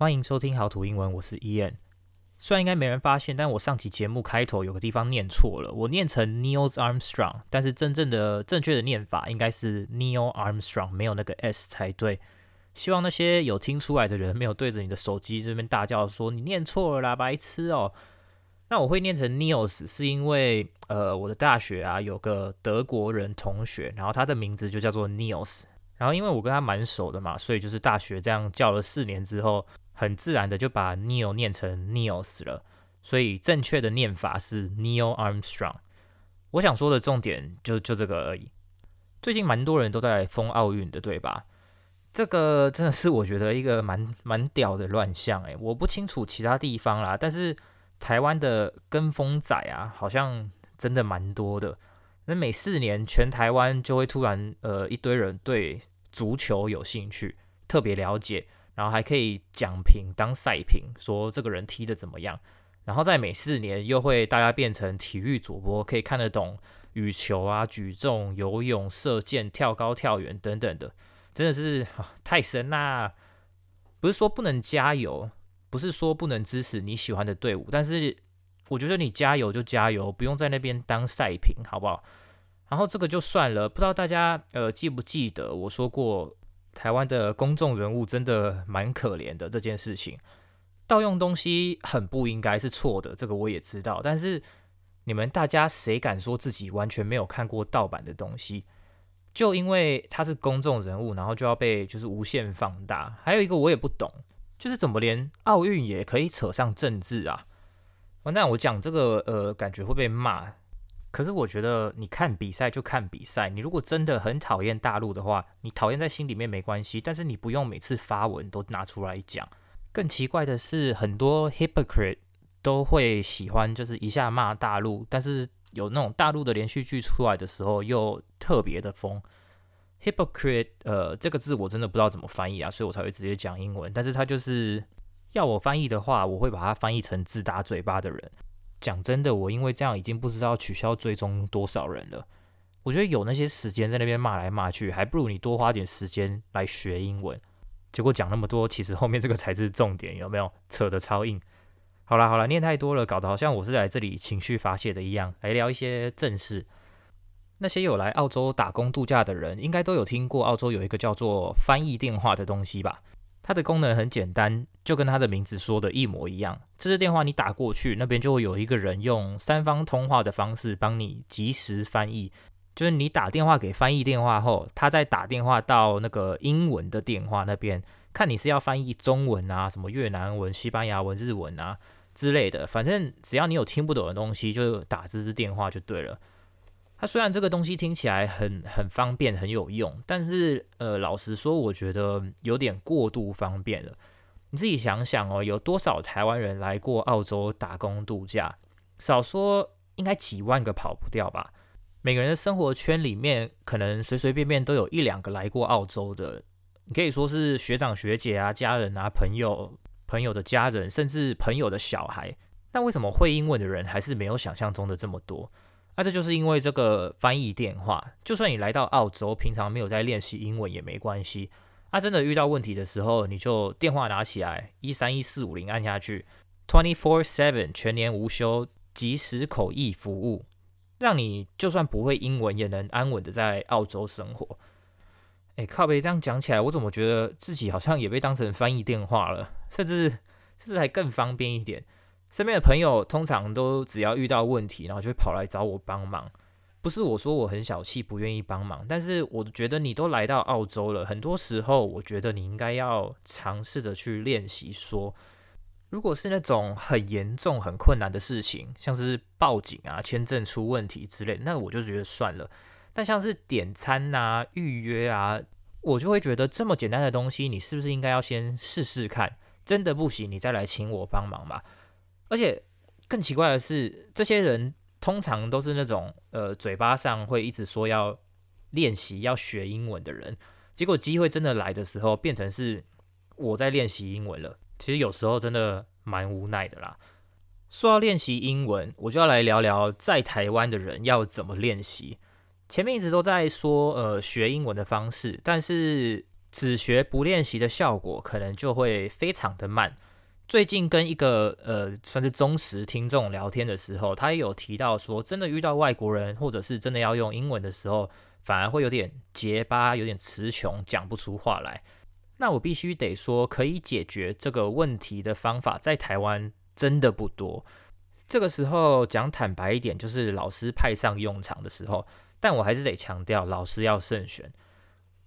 欢迎收听好土英文，我是 Ian。虽然应该没人发现，但我上期节目开头有个地方念错了，我念成 Neil Armstrong，但是真正的正确的念法应该是 Neil Armstrong，没有那个 S 才对。希望那些有听出来的人没有对着你的手机这边大叫说你念错了啦，白痴哦。那我会念成 Niels，是因为呃我的大学啊有个德国人同学，然后他的名字就叫做 Niels，然后因为我跟他蛮熟的嘛，所以就是大学这样叫了四年之后。很自然的就把 Neil 念成 Niels 了，所以正确的念法是 Neil Armstrong。我想说的重点就就这个而已。最近蛮多人都在封奥运的，对吧？这个真的是我觉得一个蛮蛮屌的乱象诶，我不清楚其他地方啦，但是台湾的跟风仔啊，好像真的蛮多的。那每四年全台湾就会突然呃一堆人对足球有兴趣，特别了解。然后还可以讲评当赛评，说这个人踢得怎么样。然后在每四年又会大家变成体育主播，可以看得懂羽球啊、举重、游泳、射箭、跳高、跳远等等的，真的是太神啦！不是说不能加油，不是说不能支持你喜欢的队伍，但是我觉得你加油就加油，不用在那边当赛评，好不好？然后这个就算了，不知道大家呃记不记得我说过。台湾的公众人物真的蛮可怜的，这件事情盗用东西很不应该是错的，这个我也知道。但是你们大家谁敢说自己完全没有看过盗版的东西？就因为他是公众人物，然后就要被就是无限放大？还有一个我也不懂，就是怎么连奥运也可以扯上政治啊？完蛋，我讲这个呃，感觉会被骂。可是我觉得，你看比赛就看比赛。你如果真的很讨厌大陆的话，你讨厌在心里面没关系，但是你不用每次发文都拿出来讲。更奇怪的是，很多 hypocrite 都会喜欢就是一下骂大陆，但是有那种大陆的连续剧出来的时候又特别的疯。hypocrite 呃，这个字我真的不知道怎么翻译啊，所以我才会直接讲英文。但是他就是要我翻译的话，我会把它翻译成自打嘴巴的人。讲真的，我因为这样已经不知道取消追踪多少人了。我觉得有那些时间在那边骂来骂去，还不如你多花点时间来学英文。结果讲那么多，其实后面这个才是重点，有没有？扯得超硬。好啦好啦，念太多了，搞得好像我是来这里情绪发泄的一样。来聊一些正事。那些有来澳洲打工度假的人，应该都有听过澳洲有一个叫做翻译电话的东西吧？它的功能很简单，就跟它的名字说的一模一样。这支电话你打过去，那边就会有一个人用三方通话的方式帮你即时翻译。就是你打电话给翻译电话后，他再打电话到那个英文的电话那边，看你是要翻译中文啊、什么越南文、西班牙文、日文啊之类的。反正只要你有听不懂的东西，就打这支电话就对了。它虽然这个东西听起来很很方便很有用，但是呃，老实说，我觉得有点过度方便了。你自己想想哦，有多少台湾人来过澳洲打工度假？少说应该几万个跑不掉吧。每个人的生活圈里面，可能随随便便都有一两个来过澳洲的。你可以说是学长学姐啊、家人啊、朋友、朋友的家人，甚至朋友的小孩。但为什么会英文的人还是没有想象中的这么多？那、啊、这就是因为这个翻译电话，就算你来到澳洲，平常没有在练习英文也没关系。啊、真的遇到问题的时候，你就电话拿起来，一三一四五零按下去，twenty four seven 全年无休，即时口译服务，让你就算不会英文也能安稳的在澳洲生活。哎，靠背，这样讲起来，我怎么觉得自己好像也被当成翻译电话了，甚至甚至还更方便一点。身边的朋友通常都只要遇到问题，然后就会跑来找我帮忙。不是我说我很小气，不愿意帮忙，但是我觉得你都来到澳洲了，很多时候我觉得你应该要尝试着去练习说，如果是那种很严重、很困难的事情，像是报警啊、签证出问题之类，那我就觉得算了。但像是点餐啊、预约啊，我就会觉得这么简单的东西，你是不是应该要先试试看？真的不行，你再来请我帮忙吧。而且更奇怪的是，这些人通常都是那种呃嘴巴上会一直说要练习、要学英文的人，结果机会真的来的时候，变成是我在练习英文了。其实有时候真的蛮无奈的啦。说到练习英文，我就要来聊聊在台湾的人要怎么练习。前面一直都在说呃学英文的方式，但是只学不练习的效果可能就会非常的慢。最近跟一个呃算是忠实听众聊天的时候，他也有提到说，真的遇到外国人或者是真的要用英文的时候，反而会有点结巴，有点词穷，讲不出话来。那我必须得说，可以解决这个问题的方法，在台湾真的不多。这个时候讲坦白一点，就是老师派上用场的时候。但我还是得强调，老师要慎选。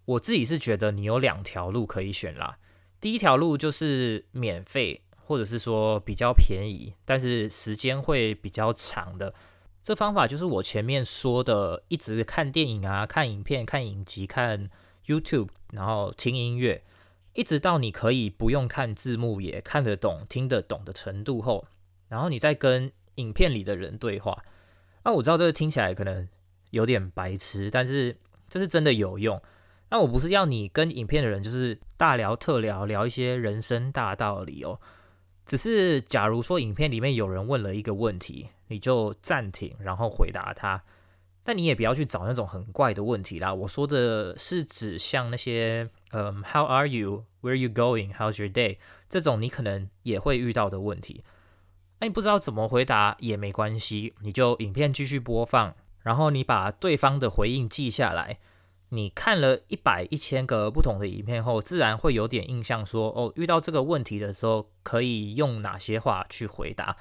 我自己是觉得你有两条路可以选啦。第一条路就是免费。或者是说比较便宜，但是时间会比较长的，这方法就是我前面说的，一直看电影啊、看影片、看影集、看 YouTube，然后听音乐，一直到你可以不用看字幕也看得懂、听得懂的程度后，然后你再跟影片里的人对话。那我知道这个听起来可能有点白痴，但是这是真的有用。那我不是要你跟影片的人就是大聊特聊，聊一些人生大道理哦。只是，假如说影片里面有人问了一个问题，你就暂停，然后回答他。但你也不要去找那种很怪的问题啦。我说的是指像那些，嗯，How are you? Where are you going? How's your day? 这种你可能也会遇到的问题。那你不知道怎么回答也没关系，你就影片继续播放，然后你把对方的回应记下来。你看了一百、一千个不同的影片后，自然会有点印象说，哦，遇到这个问题的时候，可以用哪些话去回答。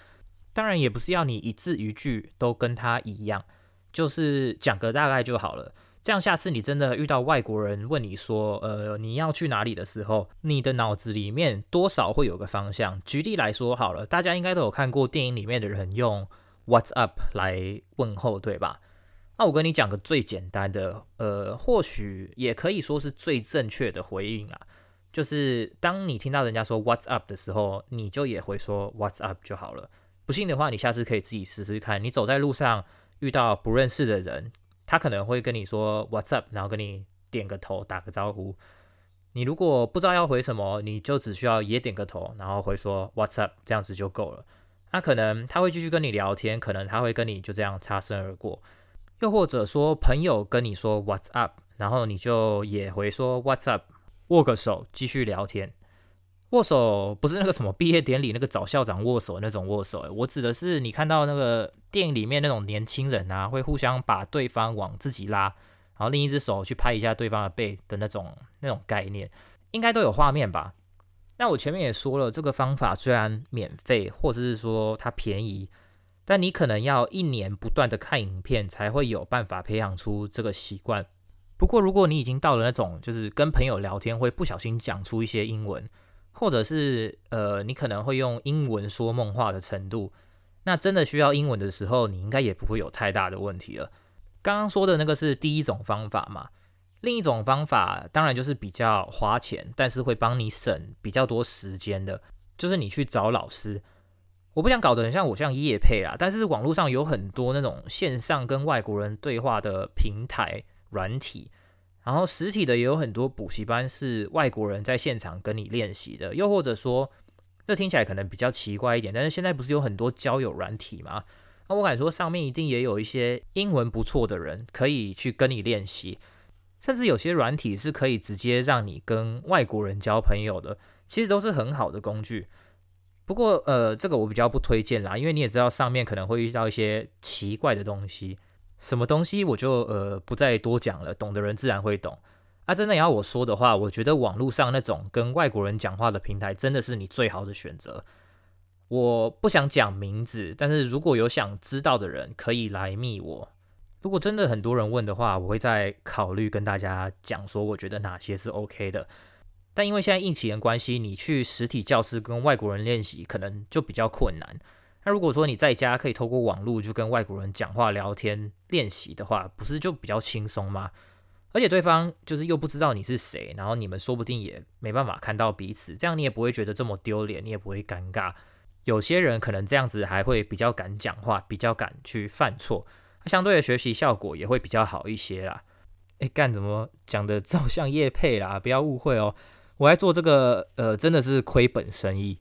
当然，也不是要你一字一句都跟他一样，就是讲个大概就好了。这样，下次你真的遇到外国人问你说，呃，你要去哪里的时候，你的脑子里面多少会有个方向。举例来说好了，大家应该都有看过电影里面的人用 “What's up” 来问候，对吧？那我跟你讲个最简单的，呃，或许也可以说是最正确的回应啊，就是当你听到人家说 "What's up" 的时候，你就也会说 "What's up" 就好了。不信的话，你下次可以自己试试看。你走在路上遇到不认识的人，他可能会跟你说 "What's up"，然后跟你点个头，打个招呼。你如果不知道要回什么，你就只需要也点个头，然后回说 "What's up"，这样子就够了。那可能他会继续跟你聊天，可能他会跟你就这样擦身而过。又或者说，朋友跟你说 "What's up"，然后你就也回说 "What's up"，握个手继续聊天。握手不是那个什么毕业典礼那个找校长握手那种握手，我指的是你看到那个电影里面那种年轻人啊，会互相把对方往自己拉，然后另一只手去拍一下对方的背的那种那种概念，应该都有画面吧？那我前面也说了，这个方法虽然免费，或者是说它便宜。但你可能要一年不断的看影片，才会有办法培养出这个习惯。不过，如果你已经到了那种就是跟朋友聊天会不小心讲出一些英文，或者是呃你可能会用英文说梦话的程度，那真的需要英文的时候，你应该也不会有太大的问题了。刚刚说的那个是第一种方法嘛，另一种方法当然就是比较花钱，但是会帮你省比较多时间的，就是你去找老师。我不想搞得很像我像业配啦，但是网络上有很多那种线上跟外国人对话的平台软体，然后实体的也有很多补习班是外国人在现场跟你练习的，又或者说，这听起来可能比较奇怪一点，但是现在不是有很多交友软体吗？那我敢说上面一定也有一些英文不错的人可以去跟你练习，甚至有些软体是可以直接让你跟外国人交朋友的，其实都是很好的工具。不过，呃，这个我比较不推荐啦，因为你也知道上面可能会遇到一些奇怪的东西，什么东西我就呃不再多讲了，懂的人自然会懂。啊，真的要我说的话，我觉得网络上那种跟外国人讲话的平台真的是你最好的选择。我不想讲名字，但是如果有想知道的人，可以来密我。如果真的很多人问的话，我会再考虑跟大家讲说，我觉得哪些是 OK 的。但因为现在疫情的关系，你去实体教室跟外国人练习可能就比较困难。那如果说你在家可以透过网络就跟外国人讲话聊天练习的话，不是就比较轻松吗？而且对方就是又不知道你是谁，然后你们说不定也没办法看到彼此，这样你也不会觉得这么丢脸，你也不会尴尬。有些人可能这样子还会比较敢讲话，比较敢去犯错，相对的学习效果也会比较好一些啦。诶，干怎么讲的这么像业配啦？不要误会哦。我在做这个，呃，真的是亏本生意。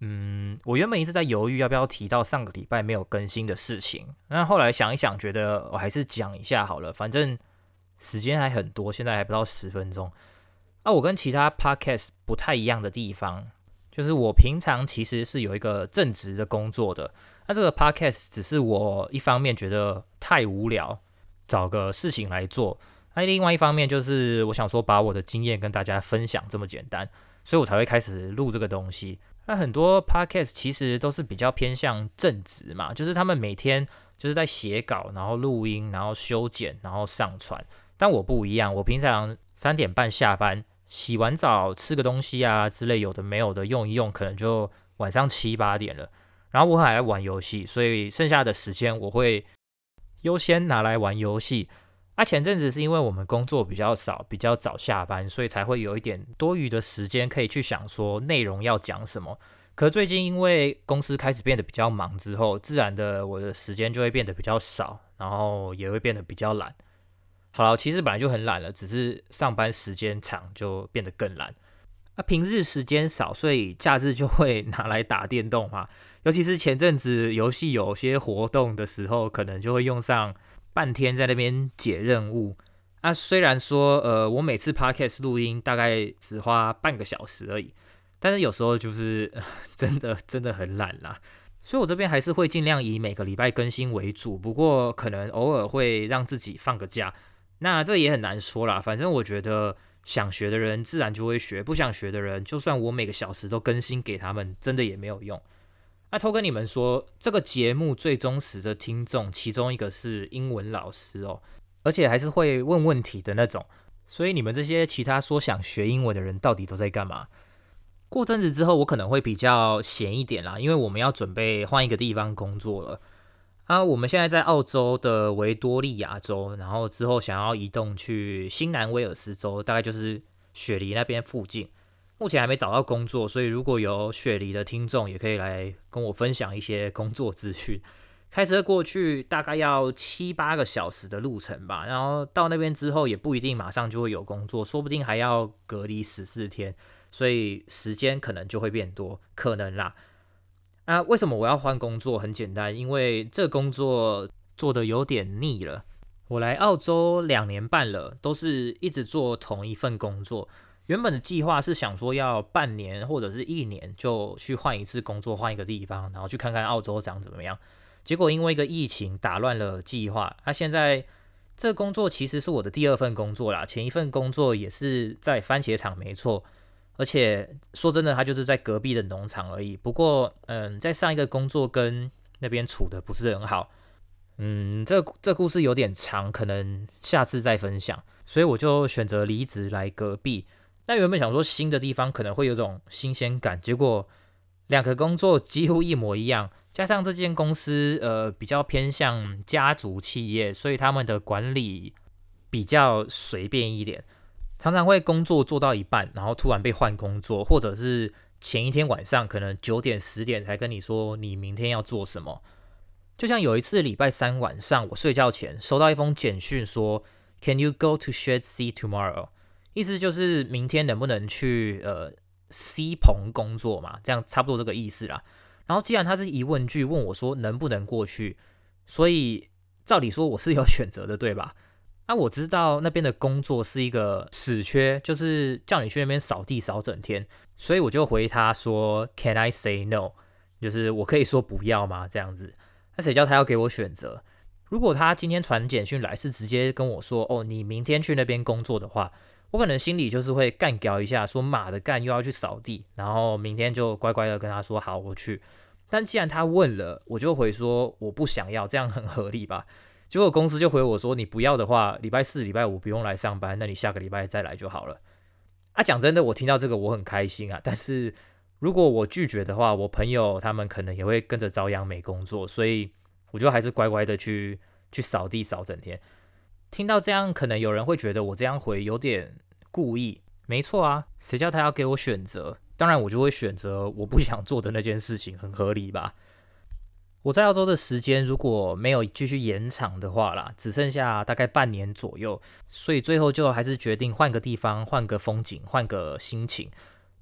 嗯，我原本一直在犹豫要不要提到上个礼拜没有更新的事情，那后来想一想，觉得我还是讲一下好了，反正时间还很多，现在还不到十分钟。啊，我跟其他 podcast 不太一样的地方，就是我平常其实是有一个正职的工作的。那这个 podcast 只是我一方面觉得太无聊，找个事情来做；那另外一方面就是我想说把我的经验跟大家分享这么简单，所以我才会开始录这个东西。那很多 podcast 其实都是比较偏向正职嘛，就是他们每天就是在写稿，然后录音，然后修剪，然后上传。但我不一样，我平常三点半下班。洗完澡吃个东西啊之类有的没有的用一用，可能就晚上七八点了。然后我还爱玩游戏，所以剩下的时间我会优先拿来玩游戏。啊，前阵子是因为我们工作比较少，比较早下班，所以才会有一点多余的时间可以去想说内容要讲什么。可最近因为公司开始变得比较忙之后，自然的我的时间就会变得比较少，然后也会变得比较懒。好了，其实本来就很懒了，只是上班时间长就变得更懒。那平日时间少，所以假日就会 拿来打电动嘛。尤其是前阵子游戏有些活动的时候，可能就会用上半天在那边解任务。那虽然说，呃，我每次 podcast 录音大概只花半个小时而已，但是有时候就是 真的真的很懒啦。所以我这边还是会尽量以每个礼拜更新为主，不过可能偶尔会让自己放个假。那这也很难说啦，反正我觉得想学的人自然就会学，不想学的人，就算我每个小时都更新给他们，真的也没有用。那偷跟你们说，这个节目最忠实的听众，其中一个是英文老师哦，而且还是会问问题的那种。所以你们这些其他说想学英文的人，到底都在干嘛？过阵子之后，我可能会比较闲一点啦，因为我们要准备换一个地方工作了。啊，我们现在在澳洲的维多利亚州，然后之后想要移动去新南威尔斯州，大概就是雪梨那边附近。目前还没找到工作，所以如果有雪梨的听众，也可以来跟我分享一些工作资讯。开车过去大概要七八个小时的路程吧，然后到那边之后也不一定马上就会有工作，说不定还要隔离十四天，所以时间可能就会变多，可能啦。那为什么我要换工作？很简单，因为这工作做得有点腻了。我来澳洲两年半了，都是一直做同一份工作。原本的计划是想说要半年或者是一年就去换一次工作，换一个地方，然后去看看澳洲长怎么样。结果因为一个疫情打乱了计划。那现在这工作其实是我的第二份工作啦，前一份工作也是在番茄厂，没错。而且说真的，他就是在隔壁的农场而已。不过，嗯，在上一个工作跟那边处的不是很好。嗯，这这故事有点长，可能下次再分享。所以我就选择离职来隔壁。那原本想说新的地方可能会有种新鲜感，结果两个工作几乎一模一样。加上这间公司呃比较偏向家族企业，所以他们的管理比较随便一点。常常会工作做到一半，然后突然被换工作，或者是前一天晚上可能九点十点才跟你说你明天要做什么。就像有一次礼拜三晚上，我睡觉前收到一封简讯说，Can you go to Shed C tomorrow？意思就是明天能不能去呃 C 棚工作嘛？这样差不多这个意思啦。然后既然他是疑问句，问我说能不能过去，所以照理说我是有选择的，对吧？那、啊、我知道那边的工作是一个死缺，就是叫你去那边扫地扫整天，所以我就回他说，Can I say no？就是我可以说不要吗？这样子，那谁叫他要给我选择？如果他今天传简讯来是直接跟我说，哦，你明天去那边工作的话，我可能心里就是会干掉一下，说马的干又要去扫地，然后明天就乖乖的跟他说好，我去。但既然他问了，我就回说我不想要，这样很合理吧？结果公司就回我说：“你不要的话，礼拜四、礼拜五不用来上班，那你下个礼拜再来就好了。”啊，讲真的，我听到这个我很开心啊。但是如果我拒绝的话，我朋友他们可能也会跟着遭殃没工作，所以我就还是乖乖的去去扫地扫整天。听到这样，可能有人会觉得我这样回有点故意。没错啊，谁叫他要给我选择？当然我就会选择我不想做的那件事情，很合理吧？我在澳洲的时间如果没有继续延长的话啦，只剩下大概半年左右，所以最后就还是决定换个地方，换个风景，换个心情。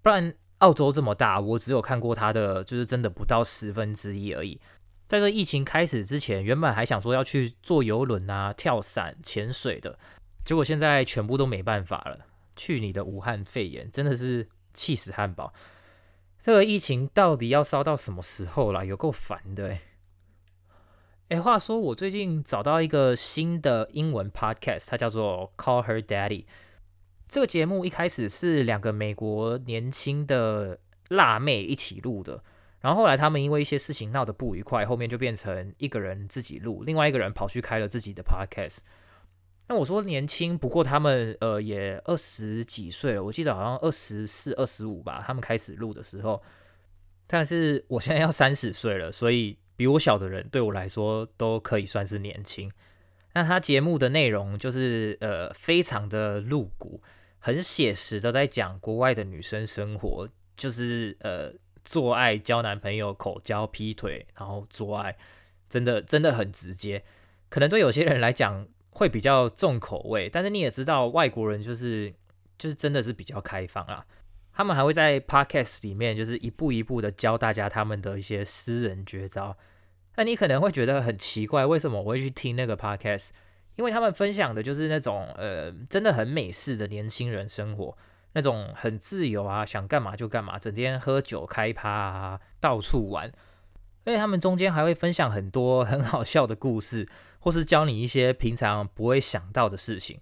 不然澳洲这么大，我只有看过它的就是真的不到十分之一而已。在这疫情开始之前，原本还想说要去坐游轮啊、跳伞、潜水的，结果现在全部都没办法了。去你的武汉肺炎，真的是气死汉堡！这个疫情到底要烧到什么时候啦？有够烦的哎！哎，话说我最近找到一个新的英文 podcast，它叫做 Call Her Daddy。这个节目一开始是两个美国年轻的辣妹一起录的，然后后来他们因为一些事情闹得不愉快，后面就变成一个人自己录，另外一个人跑去开了自己的 podcast。那我说年轻，不过他们呃也二十几岁了，我记得好像二十四、二十五吧，他们开始录的时候。但是我现在要三十岁了，所以比我小的人对我来说都可以算是年轻。那他节目的内容就是呃非常的露骨，很写实的在讲国外的女生生活，就是呃做爱、交男朋友、口交、劈腿，然后做爱，真的真的很直接，可能对有些人来讲。会比较重口味，但是你也知道，外国人就是就是真的是比较开放啊。他们还会在 podcast 里面，就是一步一步的教大家他们的一些私人绝招。那你可能会觉得很奇怪，为什么我会去听那个 podcast？因为他们分享的就是那种呃，真的很美式的年轻人生活，那种很自由啊，想干嘛就干嘛，整天喝酒开趴啊，到处玩。而且他们中间还会分享很多很好笑的故事。或是教你一些平常不会想到的事情，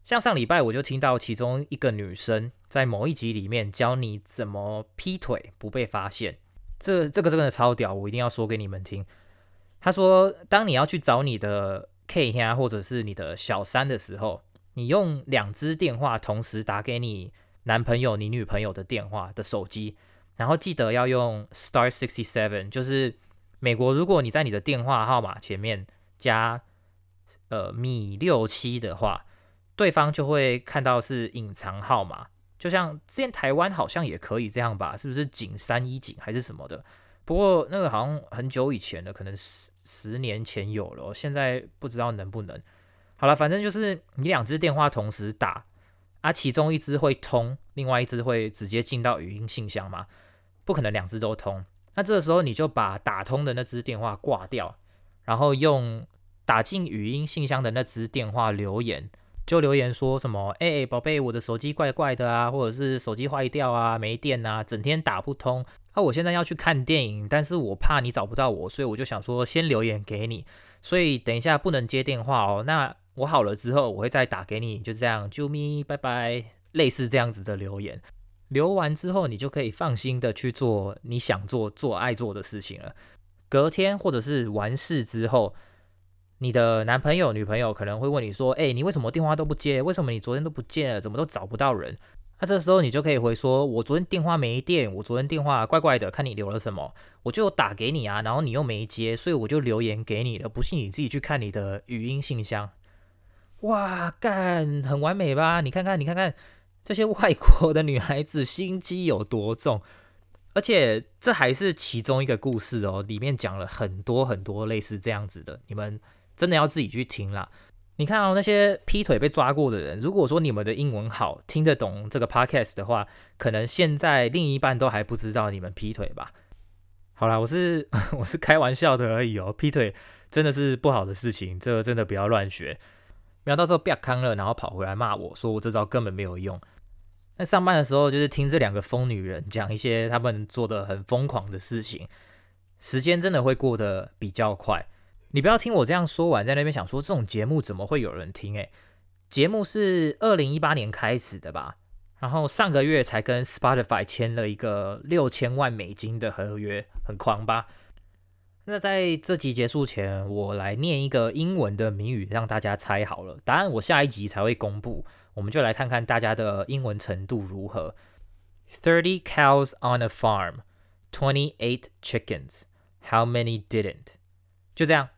像上礼拜我就听到其中一个女生在某一集里面教你怎么劈腿不被发现，这这个真的超屌，我一定要说给你们听。她说，当你要去找你的 K 呀，或者是你的小三的时候，你用两只电话同时打给你男朋友、你女朋友的电话的手机，然后记得要用 Star Sixty Seven，就是美国，如果你在你的电话号码前面。加呃米六七的话，对方就会看到是隐藏号码，就像之前台湾好像也可以这样吧？是不是井三一井还是什么的？不过那个好像很久以前的，可能十十年前有了，现在不知道能不能。好了，反正就是你两只电话同时打，啊，其中一只会通，另外一只会直接进到语音信箱嘛？不可能两只都通。那这个时候你就把打通的那只电话挂掉，然后用。打进语音信箱的那支电话留言，就留言说什么：“哎、宝贝，我的手机怪怪的啊，或者是手机坏掉啊，没电啊，整天打不通。啊，我现在要去看电影，但是我怕你找不到我，所以我就想说先留言给你。所以等一下不能接电话哦。那我好了之后，我会再打给你，就这样，啾咪，拜拜。类似这样子的留言，留完之后，你就可以放心的去做你想做、做爱做的事情了。隔天或者是完事之后。”你的男朋友、女朋友可能会问你说：“哎，你为什么电话都不接？为什么你昨天都不见了？怎么都找不到人？”那这时候你就可以回说：“我昨天电话没电，我昨天电话怪怪的，看你留了什么，我就打给你啊，然后你又没接，所以我就留言给你了。不信你自己去看你的语音信箱。”哇，干，很完美吧？你看看，你看看这些外国的女孩子心机有多重，而且这还是其中一个故事哦，里面讲了很多很多类似这样子的，你们。真的要自己去听啦。你看哦，那些劈腿被抓过的人，如果说你们的英文好，听得懂这个 podcast 的话，可能现在另一半都还不知道你们劈腿吧。好啦，我是 我是开玩笑的而已哦。劈腿真的是不好的事情，这个真的不要乱学，不要到时候变康了，然后跑回来骂我说我这招根本没有用。那上班的时候就是听这两个疯女人讲一些他们做的很疯狂的事情，时间真的会过得比较快。你不要听我这样说完，在那边想说这种节目怎么会有人听？诶，节目是二零一八年开始的吧，然后上个月才跟 Spotify 签了一个六千万美金的合约，很狂吧？那在这集结束前，我来念一个英文的谜语，让大家猜好了答案。我下一集才会公布，我们就来看看大家的英文程度如何。Thirty cows on a farm, twenty-eight chickens. How many didn't？就这样。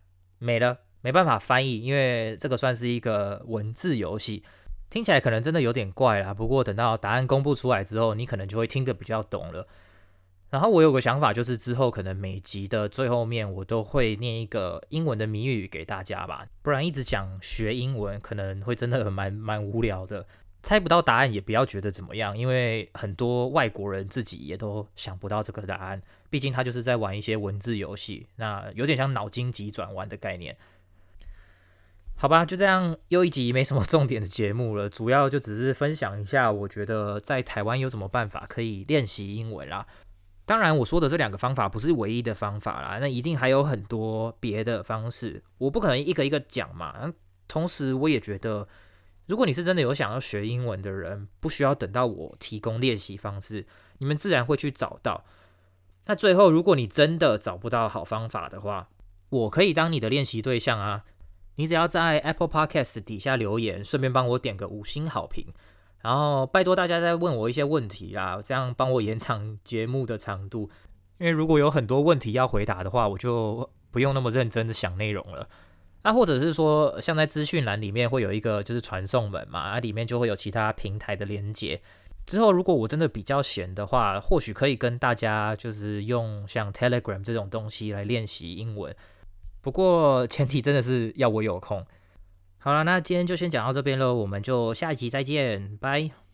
没了，没办法翻译，因为这个算是一个文字游戏，听起来可能真的有点怪啦。不过等到答案公布出来之后，你可能就会听得比较懂了。然后我有个想法，就是之后可能每集的最后面，我都会念一个英文的谜语给大家吧，不然一直讲学英文可能会真的蛮蛮无聊的。猜不到答案也不要觉得怎么样，因为很多外国人自己也都想不到这个答案。毕竟他就是在玩一些文字游戏，那有点像脑筋急转弯的概念。好吧，就这样又一集没什么重点的节目了，主要就只是分享一下，我觉得在台湾有什么办法可以练习英文啦。当然，我说的这两个方法不是唯一的方法啦，那一定还有很多别的方式，我不可能一个一个讲嘛。同时，我也觉得，如果你是真的有想要学英文的人，不需要等到我提供练习方式，你们自然会去找到。那最后，如果你真的找不到好方法的话，我可以当你的练习对象啊。你只要在 Apple Podcast 底下留言，顺便帮我点个五星好评，然后拜托大家再问我一些问题啦，这样帮我延长节目的长度。因为如果有很多问题要回答的话，我就不用那么认真的想内容了。那或者是说，像在资讯栏里面会有一个就是传送门嘛，啊，里面就会有其他平台的连接。之后如果我真的比较闲的话，或许可以跟大家就是用像 Telegram 这种东西来练习英文。不过前提真的是要我有空。好了，那今天就先讲到这边喽，我们就下一集再见，拜。